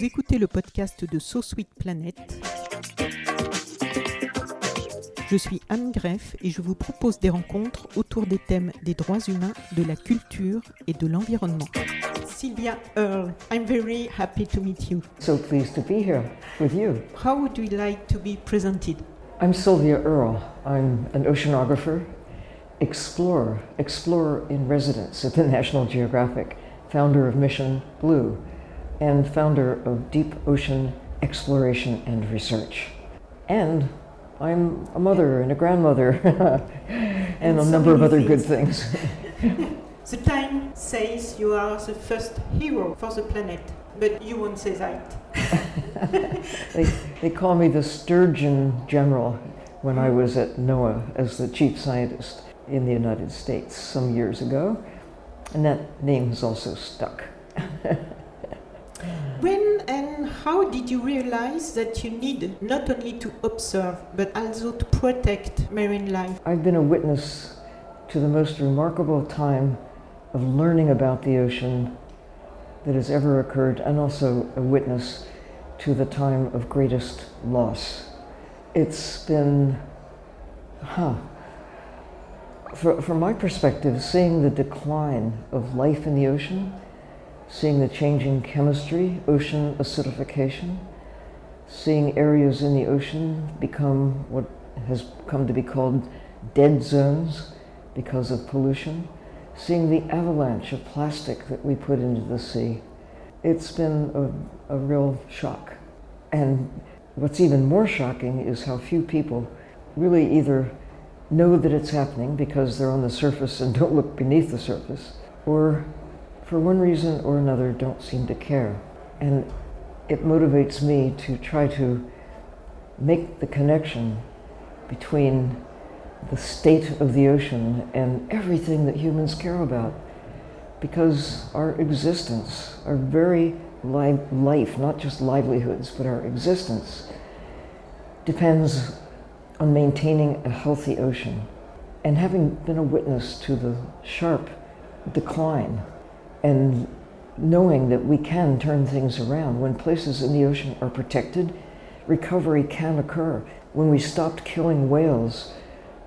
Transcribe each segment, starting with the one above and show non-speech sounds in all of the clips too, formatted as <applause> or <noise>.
Vous écoutez le podcast de So Sweet Planet. Je suis Anne Greff et je vous propose des rencontres autour des thèmes des droits humains, de la culture et de l'environnement. Sylvia Earle, I'm very happy to meet you. So pleased to be here with you. How would you like to be presented? I'm Sylvia Earle. I'm an oceanographer, explorer, explorer in residence at the National Geographic, founder of Mission Blue, and founder of Deep Ocean Exploration and Research. And I'm a mother and a grandmother and, <laughs> And a so number of many other good things. things. <laughs> The time says you are the first hero for the planet, but you won't say that. <laughs> they, they call me the Sturgeon General when I was at NOAA as the chief scientist in the United States some years ago. And that name has also stuck. How did you realize that you need not only to observe but also to protect marine life? I've been a witness to the most remarkable time of learning about the ocean that has ever occurred, and also a witness to the time of greatest loss. It's been, huh, for, from my perspective, seeing the decline of life in the ocean, seeing the changing chemistry, ocean acidification, seeing areas in the ocean become what has come to be called dead zones because of pollution, seeing the avalanche of plastic that we put into the sea. It's been a, a real shock. And what's even more shocking is how few people really either know that it's happening because they're on the surface and <laughs> don't look beneath the surface, or for one reason or another don't seem to care. And it motivates me to try to make the connection between the state of the ocean and everything that humans care about. Because our existence, our very li- life, not just livelihoods, but our existence, depends on maintaining a healthy ocean. And having been a witness to the sharp decline and knowing that we can turn things around, when places in the ocean are protected, recovery can occur. When we stopped killing whales,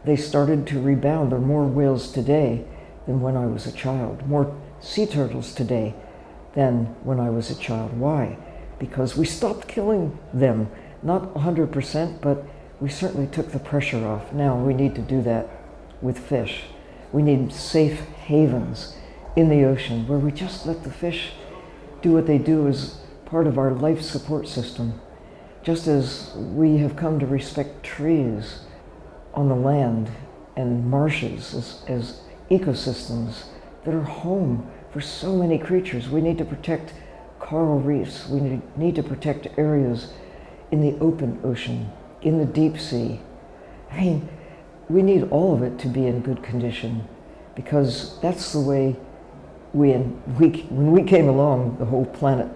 they started to rebound. There are more whales today than when I was a child, more sea turtles today than when I was a child. Why? Because we stopped killing them. Not 100%, but we certainly took the pressure off. Now we need to do that with fish. We need safe havens in the ocean where we just let the fish do what they do as part of our life support system. Just as we have come to respect trees on the land and marshes as, as ecosystems that are home for so many creatures. We need to protect coral reefs. We need, need to protect areas in the open ocean, in the deep sea. I mean, we need all of it to be in good condition because that's the way we, we when we came along, the whole planet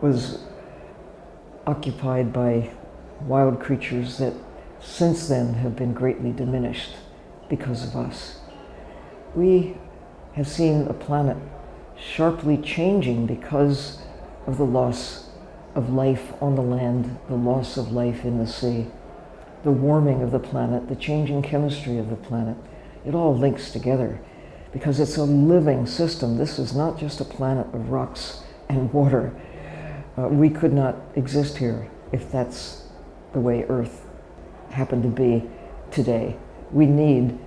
was occupied by wild creatures that since then have been greatly diminished because of us. We have seen a planet sharply changing because of the loss of life on the land, the loss of life in the sea, the warming of the planet, the changing chemistry of the planet. It all links together because it's a living system. This is not just a planet of rocks and water. Uh, we could not exist here if that's the way Earth happened to be today. We need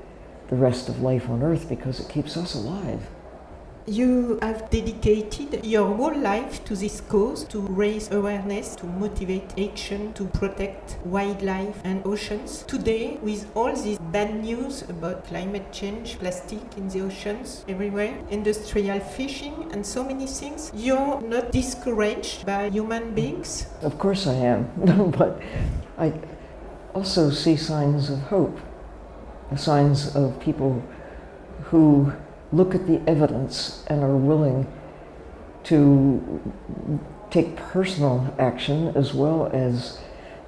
the rest of life on Earth because it keeps us alive. You have dedicated your whole life to this cause to raise awareness, to motivate action, to protect wildlife and oceans. Today, with all this bad news about climate change, plastic in the oceans everywhere, industrial fishing, and so many things, you're not discouraged by human beings? Of course I am, <laughs> but I also see signs of hope, signs of people who look at the evidence and are willing to take personal action as well as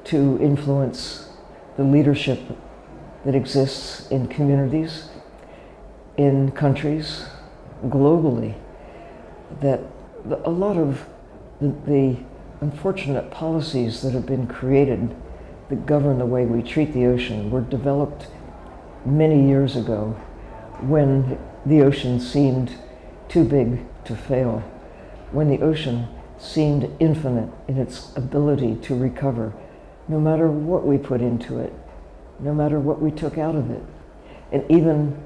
to influence the leadership that exists in communities, in countries, globally. That a lot of the, the unfortunate policies that have been created that govern the way we treat the ocean were developed many years ago when the ocean seemed too big to fail, when the ocean seemed infinite in its ability to recover, no matter what we put into it, no matter what we took out of it. And even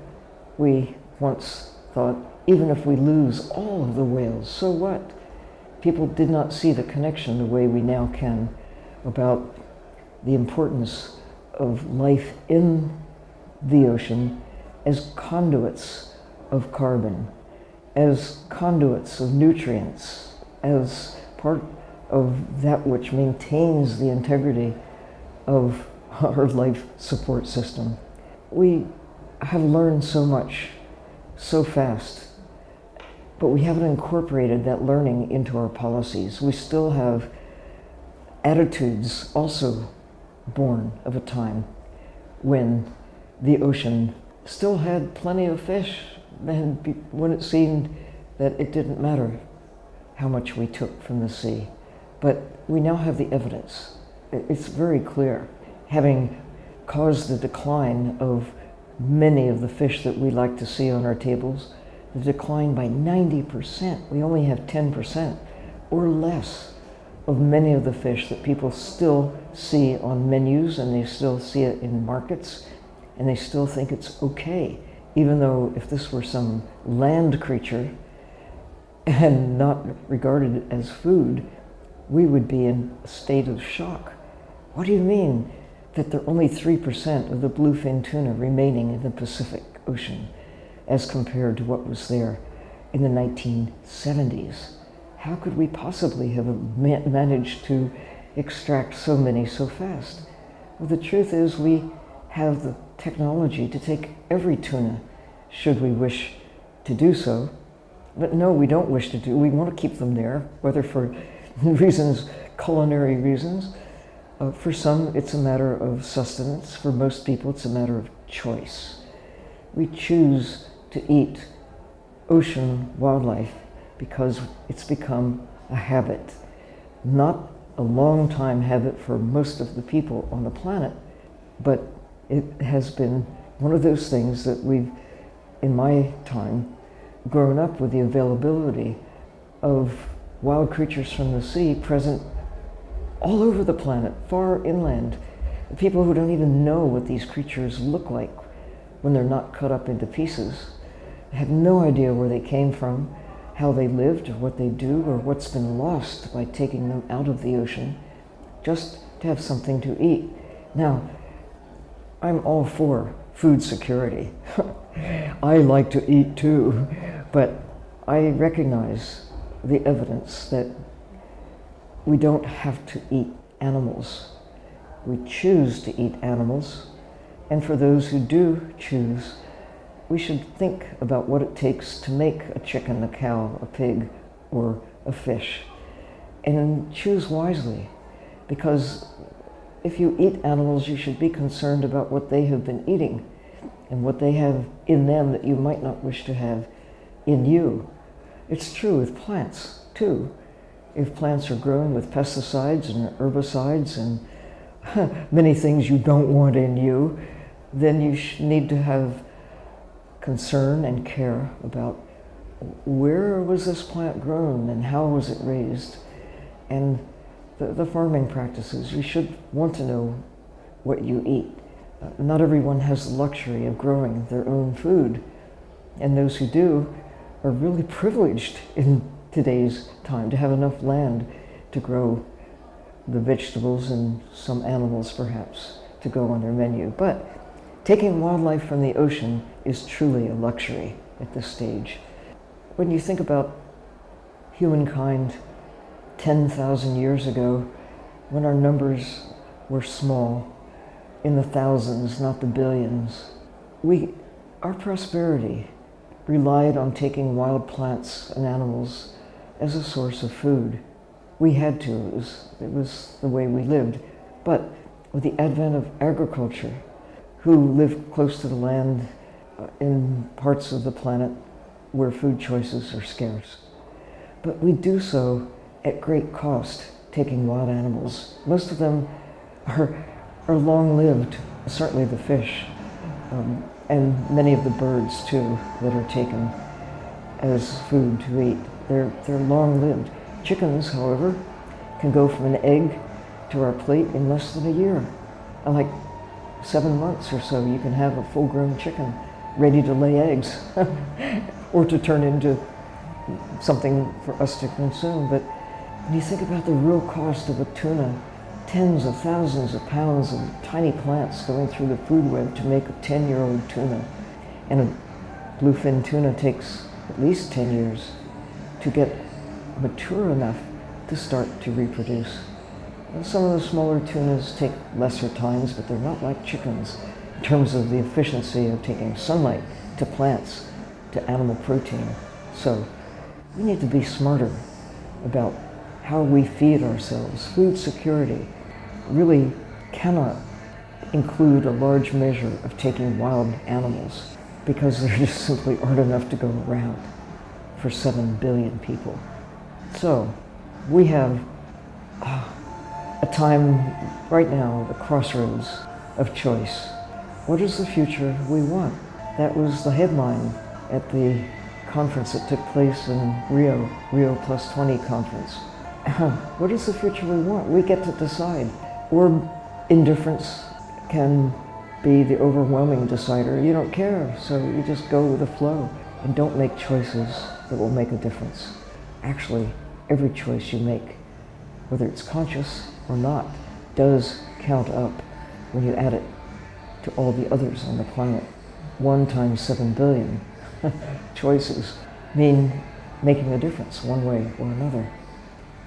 we once thought, even if we lose all of the whales, so what? People did not see the connection the way we now can about the importance of life in the ocean as conduits of carbon, as conduits of nutrients, as part of that which maintains the integrity of our life support system. We have learned so much so fast, but we haven't incorporated that learning into our policies. We still have attitudes also born of a time when the ocean still had plenty of fish and when it seemed that it didn't matter how much we took from the sea. But we now have the evidence. It's very clear. Having caused the decline of many of the fish that we like to see on our tables, the decline by 90%. We only have 10% or less of many of the fish that people still see on menus and they still see it in markets and they still think it's okay, even though if this were some land creature and not regarded as food, we would be in a state of shock. What do you mean that there are only 3% of the bluefin tuna remaining in the Pacific Ocean as compared to what was there in the 1970s? How could we possibly have managed to extract so many so fast? Well, the truth is, we have the technology to take every tuna, should we wish to do so. But no, we don't wish to do. We want to keep them there, whether for <laughs> reasons, culinary reasons. Uh, for some, it's a matter of sustenance. For most people, it's a matter of choice. We choose to eat ocean wildlife because it's become a habit, not a long time habit for most of the people on the planet, but it has been one of those things that we've, in my time, grown up with the availability of wild creatures from the sea present all over the planet, far inland. People who don't even know what these creatures look like when they're not cut up into pieces have no idea where they came from, how they lived, or what they do, or what's been lost by taking them out of the ocean, just to have something to eat. Now, I'm all for food security. <laughs> I like to eat too, but I recognize the evidence that we don't have to eat animals. We choose to eat animals, and for those who do choose, we should think about what it takes to make a chicken, a cow, a pig, or a fish, and choose wisely. Because if you eat animals, you should be concerned about what they have been eating and what they have in them that you might not wish to have in you. It's true with plants, too if plants are growing with pesticides and herbicides and <laughs> many things you don't want in you, then you need to have concern and care about where was this plant grown and how was it raised and the, the farming practices. You should want to know what you eat. Uh, not everyone has the luxury of growing their own food, and those who do are really privileged in today's time to have enough land to grow the vegetables and some animals perhaps to go on their menu. But taking wildlife from the ocean is truly a luxury at this stage. When you think about humankind 10,000 years ago, when our numbers were small, in the thousands, not the billions, we, our prosperity relied on taking wild plants and animals as a source of food. We had to, it was, it was the way we lived. But with the advent of agriculture, who live close to the land uh, in parts of the planet where food choices are scarce. But we do so at great cost taking wild animals. Most of them are, are long lived, certainly the fish, um, and many of the birds too that are taken as food to eat. They're, they're long lived. Chickens, however, can go from an egg to our plate in less than a year. And like seven months or so, you can have a full grown chicken ready to lay eggs <laughs> or to turn into something for us to consume. But when you think about the real cost of a tuna, tens of thousands of pounds of tiny plants going through the food web to make a 10 year old tuna, and a bluefin tuna takes at least 10 years to get mature enough to start to reproduce. And some of the smaller tunas take lesser times, but they're not like chickens in terms of the efficiency of taking sunlight to plants, to animal protein. So we need to be smarter about how we feed ourselves. Food security really cannot include a large measure of taking wild animals because there <laughs> just simply aren't enough to go around for 7 billion people. So we have uh, a time right now, the crossroads of choice. What is the future we want? That was the headline at the conference that took place in Rio, Rio Plus 20 conference. What is the future we want? We get to decide. Or indifference can be the overwhelming decider. You don't care, so you just go with the flow and don't make choices that will make a difference. Actually, every choice you make, whether it's conscious or not, does count up when you add it to all the others on the planet. One times seven billion <laughs> choices mean making a difference one way or another.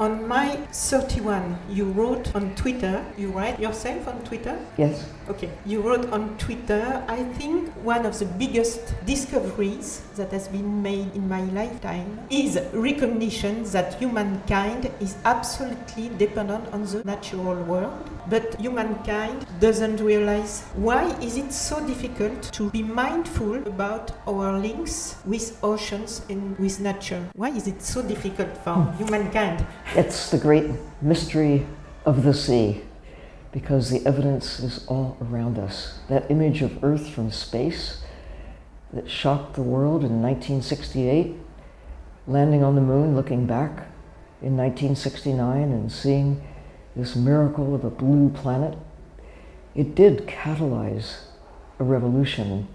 On my 31, you wrote on Twitter, you write yourself on Twitter? Yes. Okay. You wrote on Twitter, I think one of the biggest discoveries that has been made in my lifetime is recognition that humankind is absolutely dependent on the natural world, but humankind doesn't realize why is it so difficult to be mindful about our links with oceans and with nature? Why is it so difficult for hmm. humankind? It's the great mystery of the sea because the evidence is all around us. That image of Earth from space that shocked the world in 1968, landing on the moon, looking back in 1969 and seeing this miracle of a blue planet, it did catalyze a revolution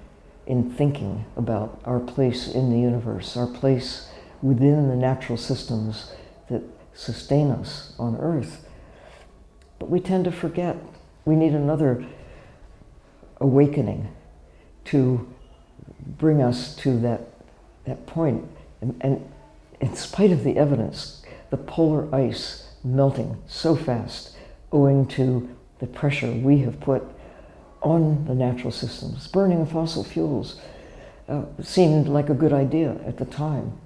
in thinking about our place in the universe, our place within the natural systems sustain us on earth. But we tend to forget. We need another awakening to bring us to that, that point. And, and in spite of the evidence, the polar ice melting so fast owing to the pressure we have put on the natural systems. Burning fossil fuels uh, seemed like a good idea at the time.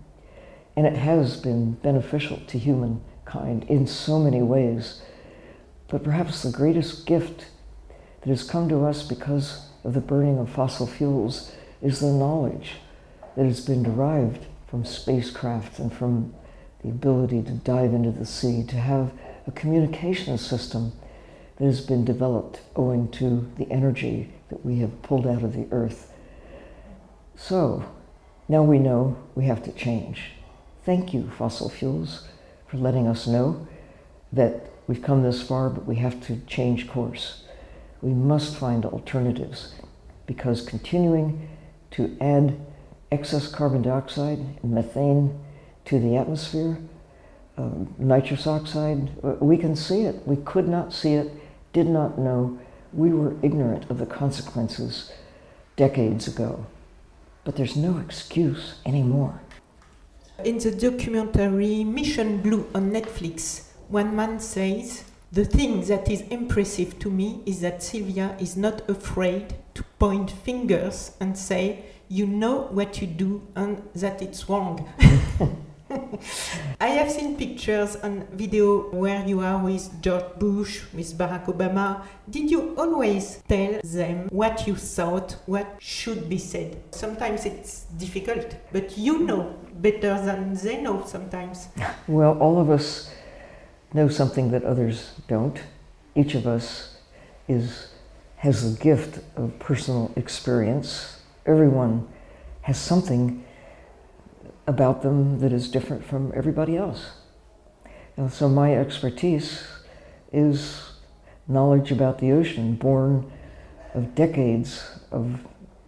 And it has been beneficial to humankind in so many ways. But perhaps the greatest gift that has come to us because of the burning of fossil fuels is the knowledge that has been derived from spacecraft and from the ability to dive into the sea, to have a communication system that has been developed owing to the energy that we have pulled out of the earth. So, now we know we have to change. Thank you, fossil fuels, for letting us know that we've come this far, but we have to change course. We must find alternatives because continuing to add excess carbon dioxide and methane to the atmosphere, um, nitrous oxide, uh, we can see it. We could not see it, did not know. We were ignorant of the consequences decades ago. But there's no excuse anymore. In the documentary Mission Blue on Netflix, one man says, The thing that is impressive to me is that Sylvia is not afraid to point fingers and say, You know what you do and that it's wrong. <laughs> <laughs> I have seen pictures and video where you are with George Bush, with Barack Obama. Did you always tell them what you thought, what should be said? Sometimes it's difficult, but you know better than they know sometimes. <laughs> Well, all of us know something that others don't. Each of us is, has the gift of personal experience. Everyone has something about them that is different from everybody else. And so my expertise is knowledge about the ocean, born of decades of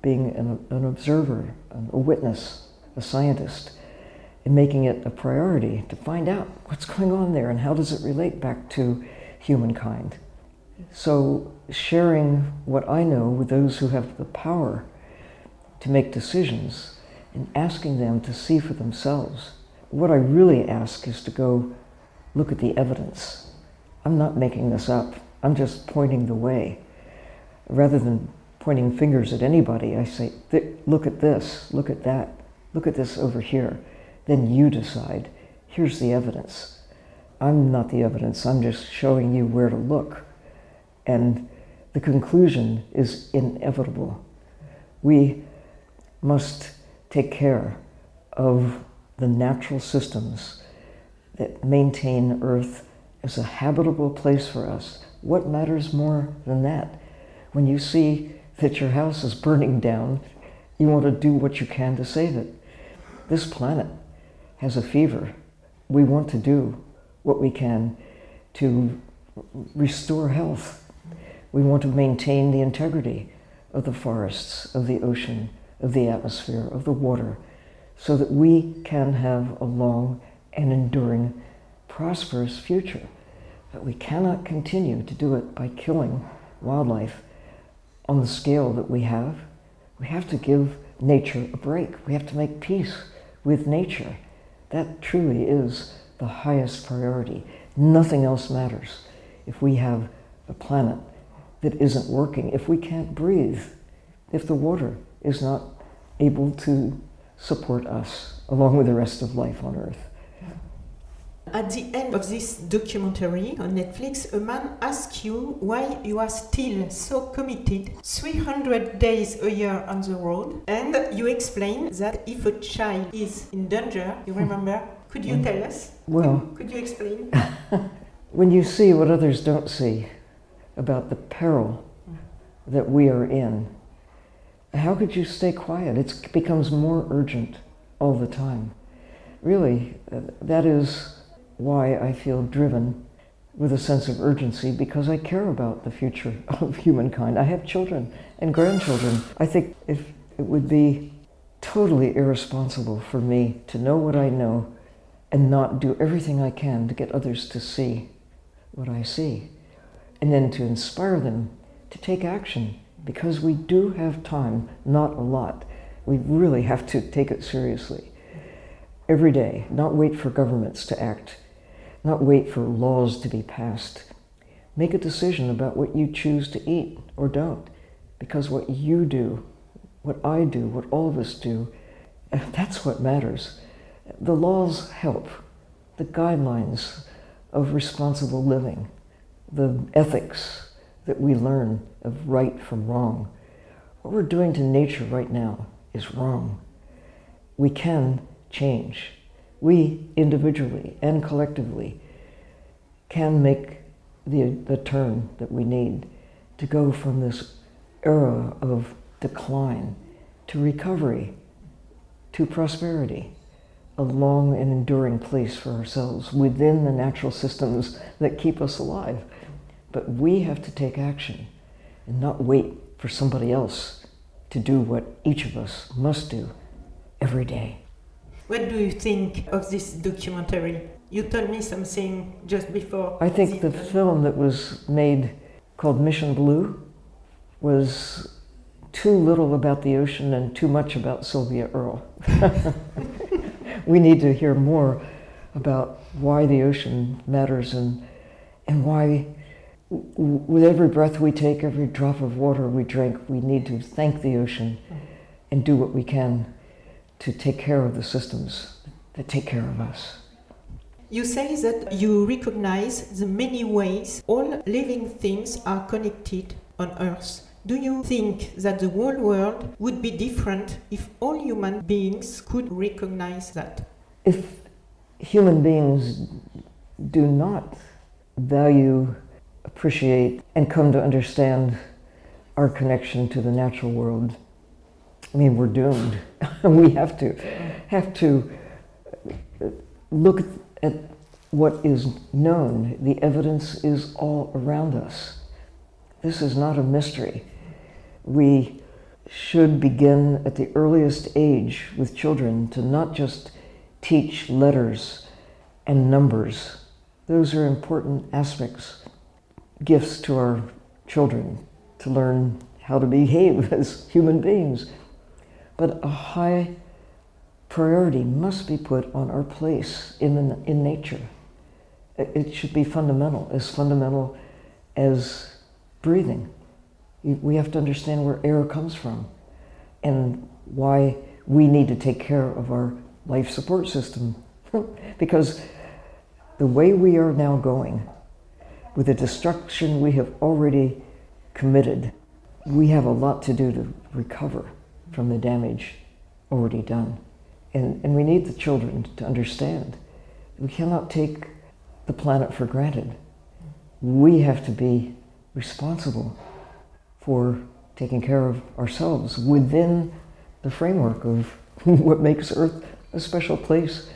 being an, an observer, a witness, a scientist, and making it a priority to find out what's going on there and how does it relate back to humankind. So sharing what I know with those who have the power to make decisions and asking them to see for themselves. What I really ask is to go look at the evidence. I'm not making this up. I'm just pointing the way. Rather than pointing fingers at anybody, I say, look at this, look at that, look at this over here. Then you decide. Here's the evidence. I'm not the evidence, I'm just showing you where to look. And the conclusion is inevitable. We must take care of the natural systems that maintain Earth as a habitable place for us, what matters more than that? When you see that your house is burning down, you want to do what you can to save it. This planet has a fever. We want to do what we can to restore health. We want to maintain the integrity of the forests, of the ocean, of the atmosphere, of the water, so that we can have a long and enduring, prosperous future. But we cannot continue to do it by killing wildlife on the scale that we have. We have to give nature a break. We have to make peace with nature. That truly is the highest priority. Nothing else matters. If we have a planet that isn't working, if we can't breathe, if the water is not able to support us along with the rest of life on Earth. At the end of this documentary on Netflix, a man asks you why you are still so committed 300 days a year on the road, and you explain that if a child is in danger, you hmm. remember? Could you hmm. tell us? Well, could, could you explain? <laughs> when you see what others don't see about the peril hmm. that we are in, how could you stay quiet? It becomes more urgent all the time. Really, uh, that is why I feel driven with a sense of urgency because I care about the future <laughs> of humankind. I have children and grandchildren. I think if it would be totally irresponsible for me to know what I know and not do everything I can to get others to see what I see and then to inspire them to take action because we do have time, not a lot. We really have to take it seriously every day, not wait for governments to act not wait for laws to be passed. Make a decision about what you choose to eat or don't, because what you do, what I do, what all of us do, that's what matters. The laws help, the guidelines of responsible living, the ethics that we learn of right from wrong. What we're doing to nature right now is wrong. We can change we individually and collectively can make the, the turn that we need to go from this era of decline to recovery to prosperity, a long and enduring place for ourselves within the natural systems that keep us alive. But we have to take action and not wait for somebody else to do what each of us must do every day. What do you think of this documentary? You told me something just before. I think the film that was made called Mission Blue was too little about the ocean and too much about Sylvia Earle. <laughs> we need to hear more about why the ocean matters and, and why, with every breath we take, every drop of water we drink, we need to thank the ocean and do what we can to take care of the systems that take care of us. You say that you recognize the many ways all living things are connected on Earth. Do you think that the whole world would be different if all human beings could recognize that? If human beings do not value, appreciate, and come to understand our connection to the natural world. I mean, we're doomed. <laughs> we have to have to look at what is known. The evidence is all around us. This is not a mystery. We should begin at the earliest age with children to not just teach letters and numbers. Those are important aspects, gifts to our children to learn how to behave <laughs> as human beings. But a high priority must be put on our place in, the, in nature. It should be fundamental, as fundamental as breathing. We have to understand where air comes from and why we need to take care of our life support system. <laughs> because the way we are now going, with the destruction we have already committed, we have a lot to do to recover from the damage already done. And, and we need the children to understand we cannot take the planet for granted. We have to be responsible for taking care of ourselves within the framework of <laughs> what makes Earth a special place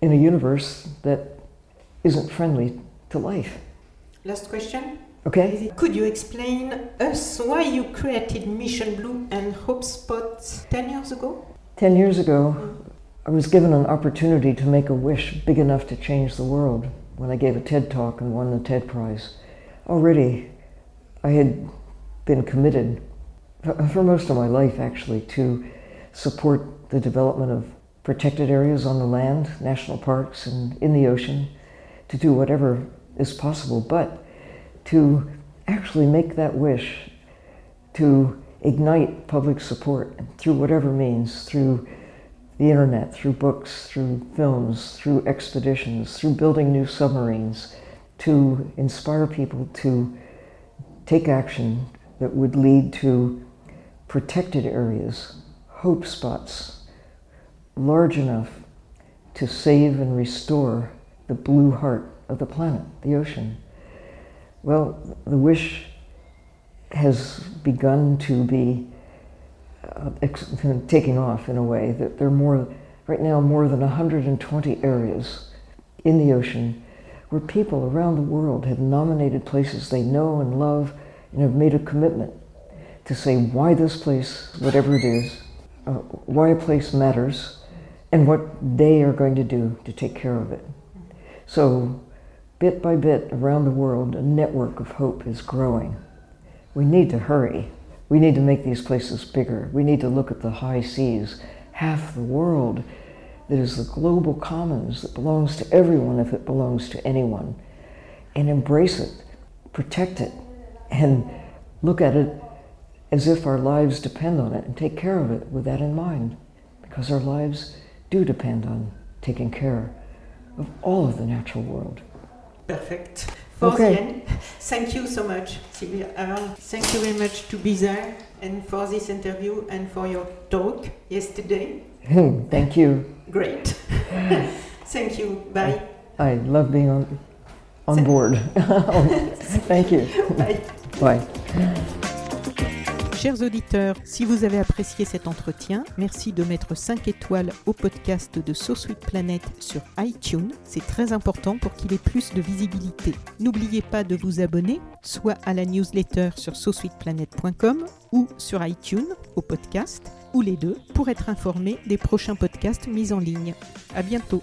in a universe that isn't friendly to life. Last question. Okay. Could you explain us why you created Mission Blue and HopeSpot 10 years ago? 10 years ago, mm. I was given an opportunity to make a wish big enough to change the world when I gave a TED talk and won the TED Prize. Already, I had been committed for most of my life, actually, to support the development of protected areas on the land, national parks, and in the ocean, to do whatever is possible, but to actually make that wish to ignite public support through whatever means, through the internet, through books, through films, through expeditions, through building new submarines, to inspire people to take action that would lead to protected areas, hope spots, large enough to save and restore the blue heart of the planet, the ocean. Well, the wish has begun to be uh, ex- taking off in a way that there are more, right now, more than 120 areas in the ocean where people around the world have nominated places they know and love and have made a commitment to say why this place, whatever it is, uh, why a place matters, and what they are going to do to take care of it. So, bit by bit around the world, a network of hope is growing. We need to hurry. We need to make these places bigger. We need to look at the high seas, half the world that is the global commons that belongs to everyone if it belongs to anyone, and embrace it, protect it, and look at it as if our lives depend on it and take care of it with that in mind, because our lives do depend on taking care of all of the natural world. Perfect. For okay. the end, thank you so much, Sylvia. Uh, thank you very much to be there and for this interview and for your talk yesterday. thank you. Great. <laughs> thank you. Bye. I, I love being on on board. <laughs> <laughs> thank you. Bye. Bye. Chers auditeurs, si vous avez apprécié cet entretien, merci de mettre 5 étoiles au podcast de So Sweet Planet sur iTunes. C'est très important pour qu'il ait plus de visibilité. N'oubliez pas de vous abonner, soit à la newsletter sur sosweetplanet.com ou sur iTunes au podcast, ou les deux, pour être informé des prochains podcasts mis en ligne. À bientôt.